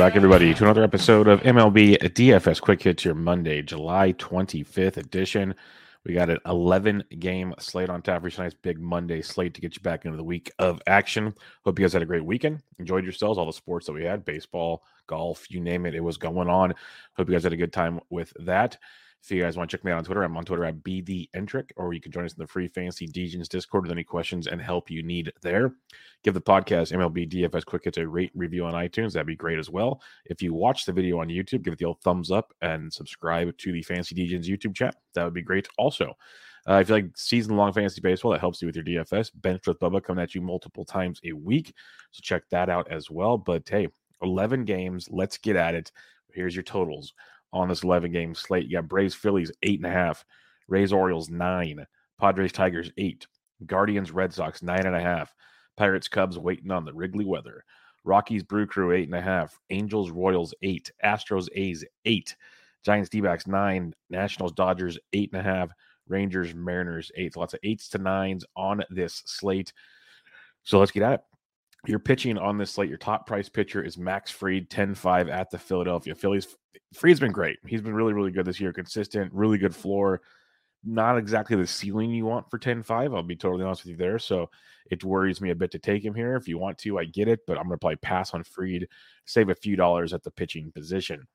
Back, everybody, to another episode of MLB DFS Quick Hits, your Monday, July 25th edition. We got an 11 game slate on tap for tonight's big Monday slate to get you back into the week of action. Hope you guys had a great weekend. Enjoyed yourselves, all the sports that we had baseball, golf, you name it, it was going on. Hope you guys had a good time with that. If you guys want to check me out on Twitter, I'm on Twitter at BDentric, or you can join us in the free Fantasy Degens Discord with any questions and help you need there. Give the podcast MLB DFS Quick Hits a rate review on iTunes. That'd be great as well. If you watch the video on YouTube, give it the old thumbs up and subscribe to the Fantasy Degens YouTube chat. That would be great also. Uh, if you like season long fantasy baseball, that helps you with your DFS. Bench with Bubba coming at you multiple times a week. So check that out as well. But hey, 11 games. Let's get at it. Here's your totals on this 11 game slate. You got Braves, Phillies, eight and a half, Rays, Orioles, nine, Padres, Tigers, eight, Guardians, Red Sox, nine and a half, Pirates, Cubs, waiting on the Wrigley weather, Rockies, Brew Crew, eight and a half, Angels, Royals, eight, Astros, A's, eight, Giants, D backs, nine, Nationals, Dodgers, eight and a half, Rangers, Mariners, eight. Lots of eights to nines on this slate. So let's get at it. You're pitching on this slate. Your top price pitcher is Max Fried, 10 5 at the Philadelphia Phillies. Fried's been great. He's been really, really good this year. Consistent, really good floor. Not exactly the ceiling you want for 10 5. I'll be totally honest with you there. So it worries me a bit to take him here. If you want to, I get it, but I'm going to probably pass on Fried, save a few dollars at the pitching position.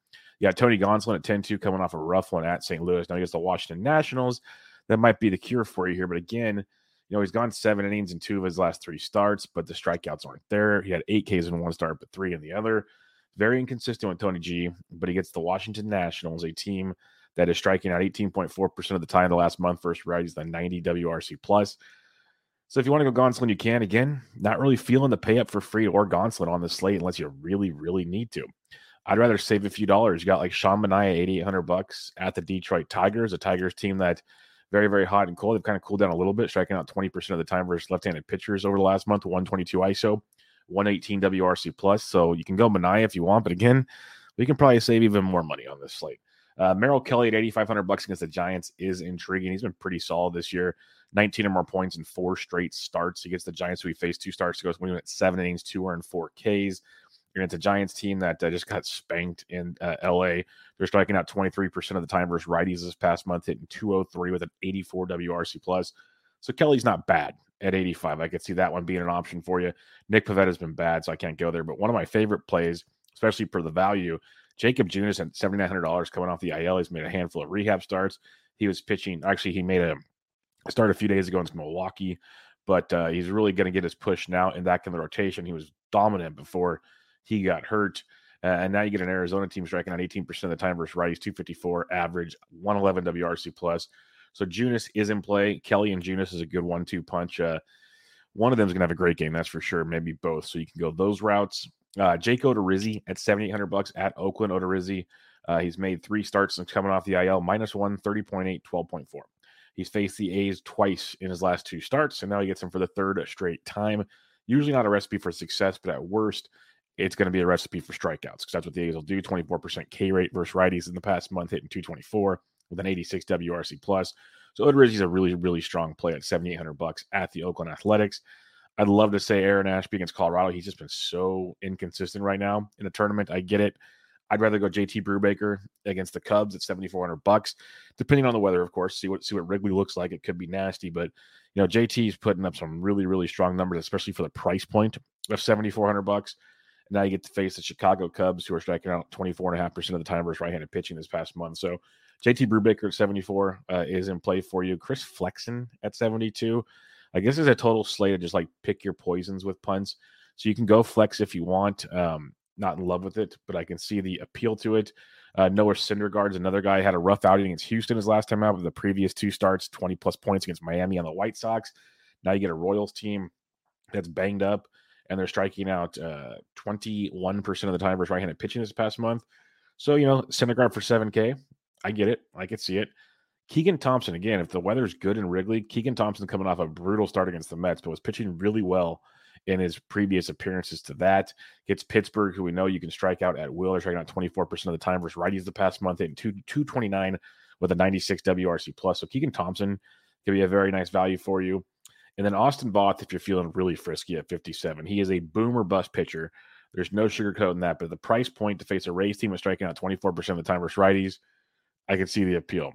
Got Tony Gonsolin at 10 2 coming off a rough one at St. Louis. Now he gets the Washington Nationals. That might be the cure for you here. But again, you know, he's gone seven innings in two of his last three starts, but the strikeouts aren't there. He had eight Ks in one start, but three in the other. Very inconsistent with Tony G, but he gets the Washington Nationals, a team that is striking out 18.4% of the time the last month versus righties the 90 WRC plus. So if you want to go Gonsolin, you can. Again, not really feeling the pay up for free or Gonsolin on the slate unless you really, really need to. I'd rather save a few dollars. You got like Sean Manaea, 8,800 bucks at the Detroit Tigers, a Tigers team that very, very hot and cold. They've kind of cooled down a little bit, striking out 20% of the time versus left-handed pitchers over the last month, 122 ISO. 118 WRC plus. So you can go Manaea if you want, but again, we can probably save even more money on this slate. Uh, Merrill Kelly at 8,500 bucks against the Giants is intriguing. He's been pretty solid this year. 19 or more points in four straight starts against the Giants, who he faced two starts ago. We went seven innings, two earned four Ks. You're against a Giants team that uh, just got spanked in uh, LA. They're striking out 23% of the time versus righties this past month, hitting 203 with an 84 WRC plus. So Kelly's not bad at 85. I could see that one being an option for you. Nick Pivetta has been bad, so I can't go there. But one of my favorite plays, especially for the value, Jacob Junis at $7,900 coming off the IL. He's made a handful of rehab starts. He was pitching. Actually, he made a start a few days ago in Milwaukee, but uh, he's really going to get his push now and back in the rotation. He was dominant before he got hurt. Uh, and now you get an Arizona team striking out 18% of the time versus righties, 254 average, 111 WRC plus. So Junis is in play. Kelly and Junis is a good one-two punch. Uh, one of them is going to have a great game, that's for sure. Maybe both. So you can go those routes. Uh, Jake Odorizzi at 7,800 bucks at Oakland. Odorizzi, uh, he's made three starts since coming off the IL, minus one, 30.8, 12.4. He's faced the A's twice in his last two starts, and now he gets them for the third straight time. Usually not a recipe for success, but at worst, it's going to be a recipe for strikeouts because that's what the A's will do. 24% K rate versus righties in the past month, hitting 224 with an 86 WRC plus. So Odorizzi's a really, really strong play at 7,800 bucks at the Oakland Athletics. I'd love to say Aaron Ashby against Colorado. He's just been so inconsistent right now in the tournament. I get it. I'd rather go JT Brubaker against the Cubs at 7,400 bucks, depending on the weather, of course. See what see what Wrigley looks like. It could be nasty, but you know JT's putting up some really, really strong numbers, especially for the price point of 7,400 bucks. And now you get to face the Chicago Cubs, who are striking out 24.5% of the time versus right handed pitching this past month. So JT Brubaker at 74 uh, is in play for you. Chris Flexen at 72. I guess is a total slate of just like pick your poisons with punts. So you can go flex if you want. Um, not in love with it, but I can see the appeal to it. Uh, Noah Syndergaard's another guy had a rough outing against Houston his last time out. With the previous two starts, 20 plus points against Miami on the White Sox. Now you get a Royals team that's banged up and they're striking out uh, 21% of the time versus right-handed pitching this past month. So, you know, Syndergaard for 7K. I get it. I can see it. Keegan Thompson, again, if the weather's good in Wrigley, Keegan Thompson coming off a brutal start against the Mets, but was pitching really well in his previous appearances to that. Gets Pittsburgh, who we know you can strike out at will. They're striking out 24% of the time versus righties the past month, in 229 with a 96 WRC plus. So Keegan Thompson could be a very nice value for you. And then Austin Voth, if you're feeling really frisky at 57, he is a boomer bust pitcher. There's no sugarcoating that, but the price point to face a Rays team is striking out 24% of the time versus righties, I can see the appeal.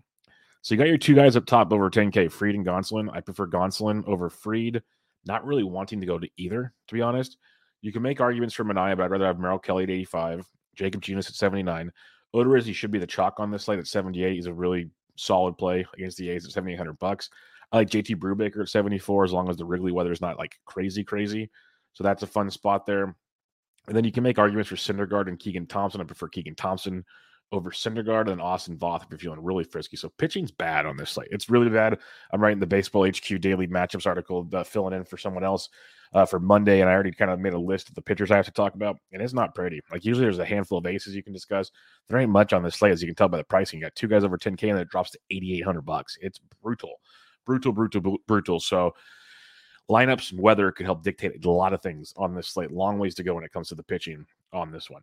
So you got your two guys up top over 10K, Fried and Gonsolin. I prefer Gonsolin over Fried, Not really wanting to go to either, to be honest. You can make arguments for Manaea, but I'd rather have Merrill Kelly at 85, Jacob Junis at 79. Odorizzi should be the chalk on this slate at 78. He's a really solid play against the A's at 7,800 bucks. I like JT Brubaker at 74 as long as the Wrigley weather is not like crazy, crazy. So that's a fun spot there. And then you can make arguments for Syndergaard and Keegan Thompson. I prefer Keegan Thompson over Syndergaard and Austin Voth if you're feeling really frisky. So pitching's bad on this slate. It's really bad. I'm writing the Baseball HQ Daily Matchups article, uh, filling in for someone else uh, for Monday, and I already kind of made a list of the pitchers I have to talk about, and it's not pretty. Like usually, there's a handful of aces you can discuss. There ain't much on this slate, as you can tell by the pricing. You got two guys over 10k, and it drops to 8,800 bucks. It's brutal brutal, brutal, brutal. So lineups and weather could help dictate a lot of things on this slate. Long ways to go when it comes to the pitching on this one.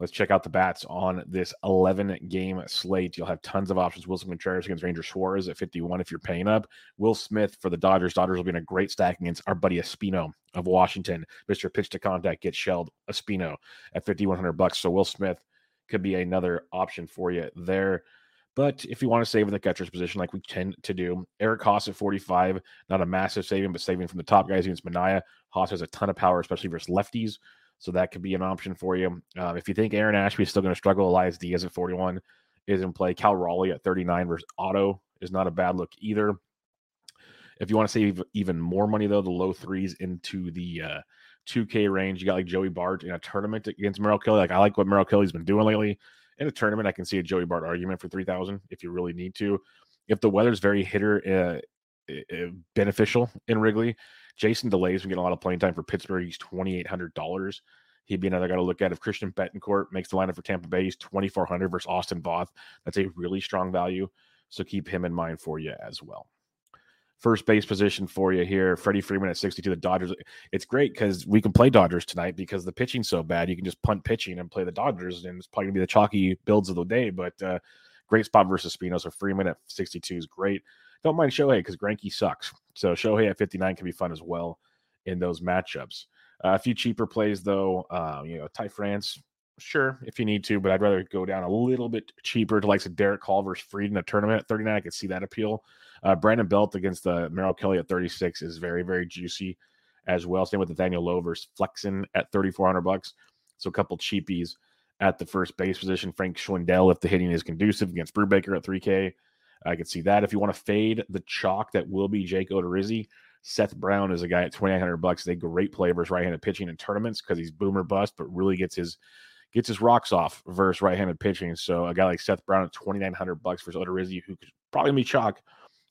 Let's check out the bats on this 11 game slate. You'll have tons of options. Willson Contreras against Ranger Suarez at 51 if you're paying up. Will Smith for the Dodgers. Dodgers will be in a great stack against our buddy Espino of Washington. Mr. Pitch to Contact gets shelled Espino at 5100 bucks. So Will Smith could be another option for you there. But if you want to save in the catcher's position, like we tend to do, Eric Haase at 45, not a massive saving, but saving from the top guys against Manaea. Haase has a ton of power, especially versus lefties. So that could be an option for you. Uh, if you think Aaron Ashby is still going to struggle, Elias Diaz at 41 is in play. Cal Raleigh at 39 versus Otto is not a bad look either. If you want to save even more money, though, the low threes into the uh, 2K range, you got like Joey Bart in a tournament against Merrill Kelly. Like I like what Merrill Kelly's been doing lately. In a tournament, I can see a Joey Bart argument for 3,000 if you really need to. If the weather's very hitter uh, beneficial in Wrigley, Jason Delay's been getting a lot of playing time for Pittsburgh. He's twenty eight hundred dollars. He'd be another guy to look at. If Christian Bethancourt makes the lineup for Tampa Bay, he's twenty four hundred versus Austin Voth. That's a really strong value. So keep him in mind for you as well. First base position for you here, Freddie Freeman at 62. The Dodgers. It's great because we can play Dodgers tonight because the pitching's so bad. You can just punt pitching and play the Dodgers, and it's probably gonna be the chalky builds of the day. But uh, great spot versus Spino. So Freeman at 62 is great. Don't mind Shohei because Greinke sucks. So Shohei at 59 can be fun as well in those matchups. Uh, a few cheaper plays though, uh, you know, Ty France, sure, if you need to, but I'd rather go down a little bit cheaper to likes of Darick Hall versus Fried in a tournament at 39. I could see that appeal. Uh, Brandon Belt against the uh, Merrill Kelly at 36 is very, very juicy as well. Same with Nathaniel Lowe versus Flexen at 3,400 bucks. So a couple cheapies at the first base position. Frank Schwindel, if the hitting is conducive against Brubaker at 3K. I could see that. If you want to fade the chalk that will be Jake Odorizzi, Seth Brown is a guy at 2900 bucks. They great play versus right-handed pitching in tournaments because he's boomer bust, but really gets his gets his rocks off versus right-handed pitching. So a guy like Seth Brown at 2900 bucks versus Odorizzi, who could probably be chalk,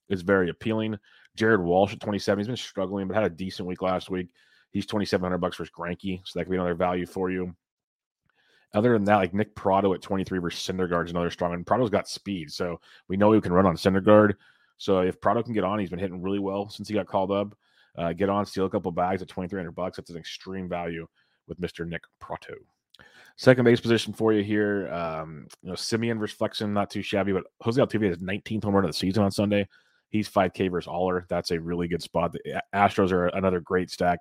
is very appealing. Jared Walsh at 27. He's been struggling, but had a decent week last week. He's 2700 bucks versus Greinke, so that could be another value for you. Other than that, like Nick Pratto at 23 versus Syndergaard is another strong. one. Pratto's got speed, so we know he can run on Syndergaard. So if Pratto can get on, he's been hitting really well since he got called up. Uh, get on, steal a couple bags at 2,300 bucks. That's an extreme value with Mr. Nick Pratto. Second base position for you here. Um, you know, Semien versus Flexen, not too shabby, but Jose Altuve has 19th home run of the season on Sunday. He's 5K versus Oller. That's a really good spot. The Astros are another great stack.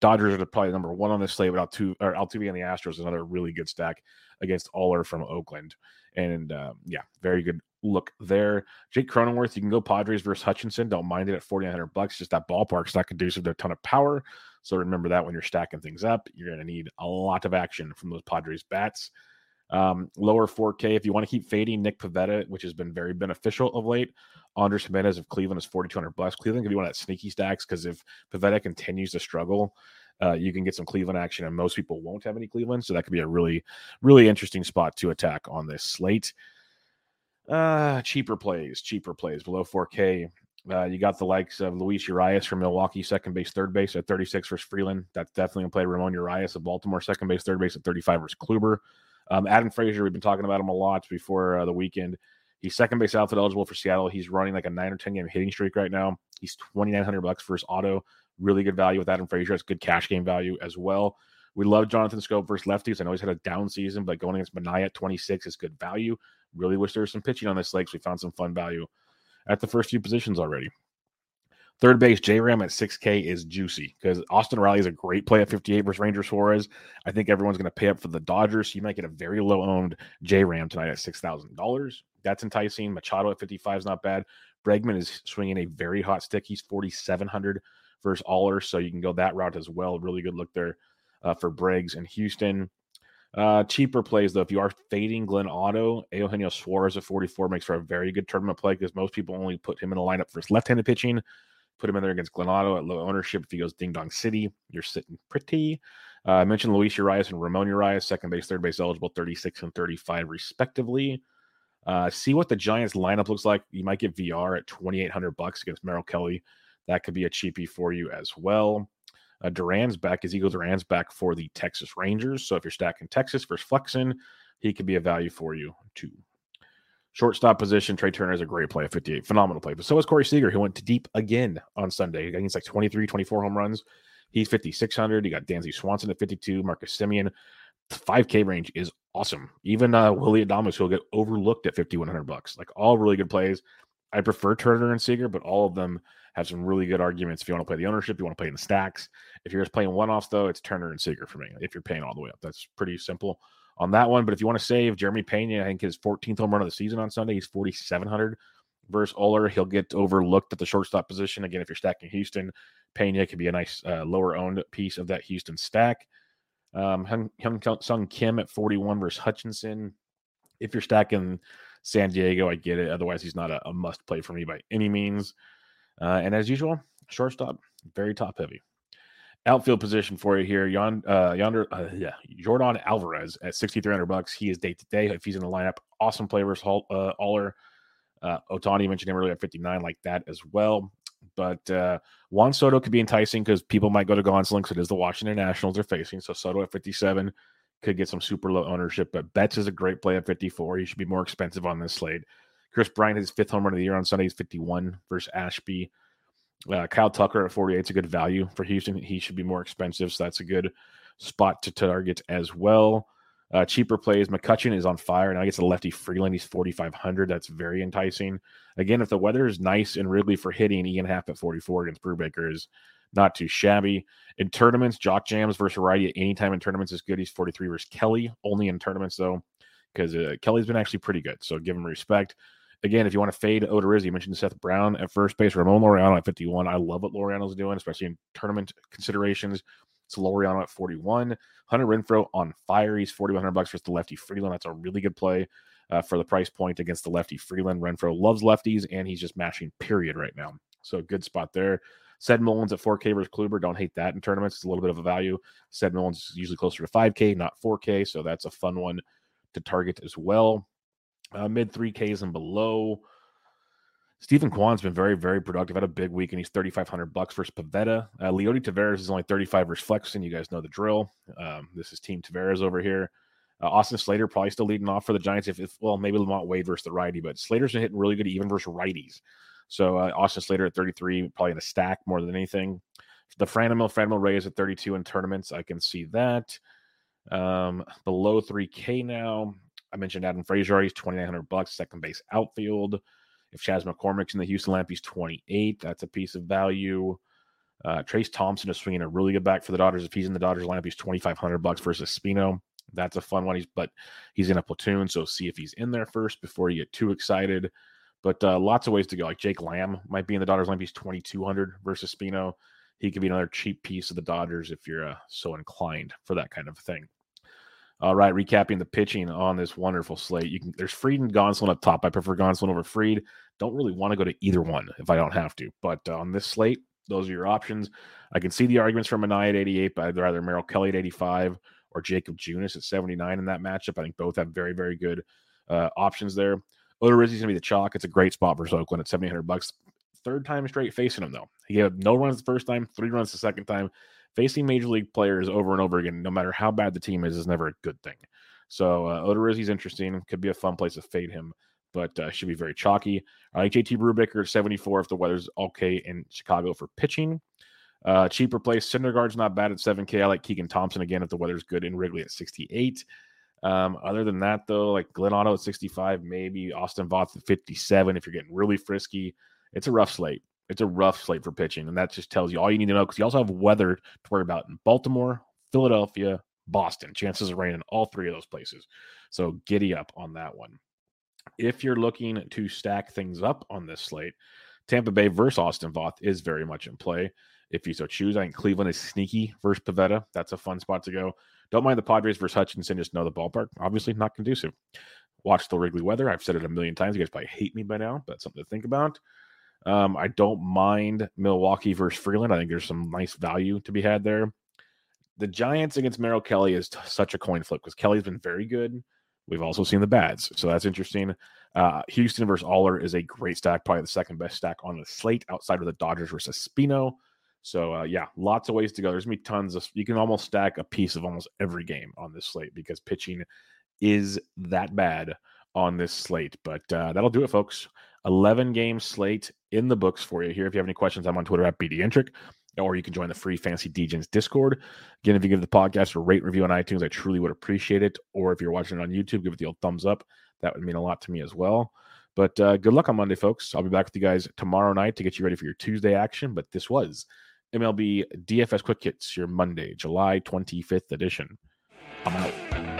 Dodgers are probably number one on this slate, but Altuve, or Altuve and the Astros another really good stack against Oller from Oakland. And um, yeah, very good look there. Jake Cronenworth, you can go Padres versus Hutchison. Don't mind it at 4,900 bucks. Just that ballpark's not conducive to a ton of power. So remember that when you're stacking things up, you're going to need a lot of action from those Padres bats. Um, lower 4K, if you want to keep fading Nick Pivetta, which has been very beneficial of late. Andres Gimenez of Cleveland is 4,200 bucks. Cleveland could be one of that sneaky stacks because if Pivetta continues to struggle, uh, you can get some Cleveland action, and most people won't have any Cleveland. So that could be a really, really interesting spot to attack on this slate. Uh, cheaper plays, cheaper plays below 4K. Uh, you got the likes of Luis Urias from Milwaukee, second base, third base at 36 versus Freeland. That's definitely going to play Ramon Urias of Baltimore, second base, third base at 35 versus Kluber. Um, Adam Frazier, we've been talking about him a lot before uh, the weekend. He's second base outfit eligible for Seattle. He's running like a nine or 10 game hitting streak right now. He's 2,900 bucks for his auto. Really good value with Adam Frazier. It's good cash game value as well. We love Jonathan Schoop versus lefties. I know he's had a down season, but going against Manaea at 26 is good value. Really wish there was some pitching on this lake. So we found some fun value at the first few positions already. Third base, J Ram at 6K is juicy because Austin Riley is a great play at 58 versus Ranger Suarez. I think everyone's going to pay up for the Dodgers. So you might get a very low owned J Ram tonight at $6,000. That's enticing. Machado at 55 is not bad. Bregman is swinging a very hot stick. He's 4,700 versus Oller. So you can go that route as well. Really good look there uh, for Briggs and Houston. Uh, cheaper plays though. If you are fading Glenn Otto, Eugenio Suarez at 44 makes for a very good tournament play because most people only put him in the lineup for his left-handed pitching. Put him in there against Glenn Otto at low ownership. If he goes Ding Dong City, you're sitting pretty. Uh, I mentioned Luis Urias and Ramon Urias, second base, third base eligible, 36 and 35 respectively. Uh, see what the Giants lineup looks like. You might get VR at 2,800 bucks against Merrill Kelly. That could be a cheapie for you as well. Uh, Duran's back, Ezekiel Duran's back for the Texas Rangers. So if you're stacking Texas versus Flexen, he could be a value for you too. Shortstop position, Trea Turner is a great play at 58. Phenomenal play. But so is Corey Seager, who went to deep again on Sunday. He's like 23, 24 home runs. He's 5,600. You got Dansby Swanson at 52. Marcus Semien, The 5K range is awesome. Even uh, Willy Adames, who'll get overlooked at 5,100 bucks. Like all really good plays. I prefer Turner and Seager, but all of them have some really good arguments. If you want to play the ownership, you want to play in the stacks. If you're just playing one offs, though, it's Turner and Seager for me. If you're paying all the way up, that's pretty simple on that one. But if you want to save Jeremy Pena, I think his 14th home run of the season on Sunday, he's 4,700 versus Oller. He'll get overlooked at the shortstop position. Again, if you're stacking Houston, Pena could be a nice uh, lower owned piece of that Houston stack. Um, Hyun Sung Kim at 41 versus Hutchison. If you're stacking San Diego, I get it. Otherwise, he's not a, a must play for me by any means. Uh, and as usual, shortstop, very top heavy. Outfield position for you here. Yon, uh, yonder, uh, yeah, Yordan Alvarez at 6,300 bucks. He is day to day. If he's in the lineup, awesome play versus uh, Oller. Uh, Ohtani mentioned him earlier at 59, like that as well. But uh, Juan Soto could be enticing because people might go to Gonsolin because it is the Washington Nationals they're facing. So Soto at 57 could get some super low ownership. But Betts is a great play at 54. He should be more expensive on this slate. Kris Bryant, his fifth home run of the year on Sunday, is 51 versus Ashby. Uh, Kyle Tucker at 48 is a good value for Houston. He should be more expensive, so that's a good spot to target as well. Uh, cheaper plays. McCutchen is on fire. Now he gets a lefty Freeland. He's 4,500. That's very enticing. Again, if the weather is nice and Wrigley for hitting, Ian Happ at 44 against Brubaker is not too shabby. In tournaments, Jock Jams versus variety anytime in tournaments is good. He's 43 versus Kelly. Only in tournaments, though, because uh, Kelly's been actually pretty good. So give him respect. Again, if you want to fade Odorizzi, you mentioned Seth Brown at first base, Ramon Laureano at 51. I love what Laureano's doing, especially in tournament considerations. It's Laureano at 41. Hunter Renfroe on fire. He's 4,100 bucks versus the lefty Freeland. That's a really good play uh, for the price point against the lefty Freeland. Renfro loves lefties, and he's just mashing period right now. So good spot there. Ced Mullins at 4K versus Kluber. Don't hate that in tournaments. It's a little bit of a value. Ced Mullins is usually closer to 5K, not 4K. So that's a fun one to target as well. Uh, mid 3Ks and below. Steven Kwan's been very, very productive. Had a big week, and he's 3,500 bucks versus Pivetta. Uh, Leody Taveras is only 35 versus Flexen. You guys know the drill. Um, this is Team Taveras over here. Uh, Austin Slater probably still leading off for the Giants. If, if well, maybe LaMonte Wade versus the righty, but Slater's been hitting really good even versus righties. So uh, Austin Slater at 33, probably in a stack more than anything. The Franmil, Franmil Reyes at 32 in tournaments. I can see that. Um, below 3K now. I mentioned Adam Frazier. He's 2,900 bucks, second base outfield. If Chas McCormick's in the Houston Lamp, he's 28. That's a piece of value. Uh, Trayce Thompson is swinging a really good back for the Dodgers. If he's in the Dodgers lineup, he's 2,500 bucks versus Spino. That's a fun one. He's but he's in a platoon, so see if he's in there first before you get too excited. But uh, lots of ways to go. Like Jake Lamb might be in the Dodgers lineup. He's 2,200 versus Spino. He could be another cheap piece of the Dodgers if you're uh, so inclined for that kind of thing. All right, recapping the pitching on this wonderful slate. You can there's Fried and Gonsolin up top. I prefer Gonsolin over Fried. Don't really want to go to either one if I don't have to. But uh, on this slate, those are your options. I can see the arguments for Manaea at 88, but I'd rather Merrill Kelly at 85 or Jacob Junis at 79 in that matchup. I think both have very, very good uh, options there. Odorizzi's gonna be the chalk. It's a great spot for Oakland at 7,800 bucks. Third time straight facing him though. He had no runs the first time, three runs the second time facing major league players over and over again, no matter how bad the team is, is never a good thing. So uh, Odorizzi's interesting. Could be a fun place to fade him, but uh, should be very chalky. I like JT Brubaker at 74 if the weather's okay in Chicago for pitching. Uh, cheaper place. Syndergaard's not bad at 7K. I like Keegan Thompson again if the weather's good in Wrigley at 68. Um, other than that, though, like Glenn Otto at 65, maybe Austin Voth at 57 if you're getting really frisky. It's a rough slate. It's a rough slate for pitching, and that just tells you all you need to know because you also have weather to worry about in Baltimore, Philadelphia, Boston. Chances of rain in all three of those places. So giddy up on that one. If you're looking to stack things up on this slate, Tampa Bay versus Austin Voth is very much in play. If you so choose, I think Cleveland is sneaky versus Pivetta. That's a fun spot to go. Don't mind the Padres versus Hutchison. Just know the ballpark. Obviously, not conducive. Watch the Wrigley weather. I've said it a million times. You guys probably hate me by now, but something to think about. Um, I don't mind Milwaukee versus Freeland. I think there's some nice value to be had there. The Giants against Merrill Kelly is t- such a coin flip because Kelly's been very good. We've also seen the bads, so that's interesting. Uh, Houston versus Oller is a great stack, probably the second best stack on the slate outside of the Dodgers versus Spino. So uh, yeah, lots of ways to go. There's gonna be tons of. You can almost stack a piece of almost every game on this slate because pitching is that bad on this slate. But uh, that'll do it, folks. 11 game slate in the books for you here. If you have any questions, I'm on Twitter at BDintric, or you can join the free Fantasy Degens Discord. Again, if you give the podcast a rate review on iTunes, I truly would appreciate it. Or if you're watching it on YouTube, give it the old thumbs up. That would mean a lot to me as well. But uh, good luck on Monday, folks. I'll be back with you guys tomorrow night to get you ready for your Tuesday action. But this was MLB DFS Quick Hits, your Monday, July 25th edition. I'm out.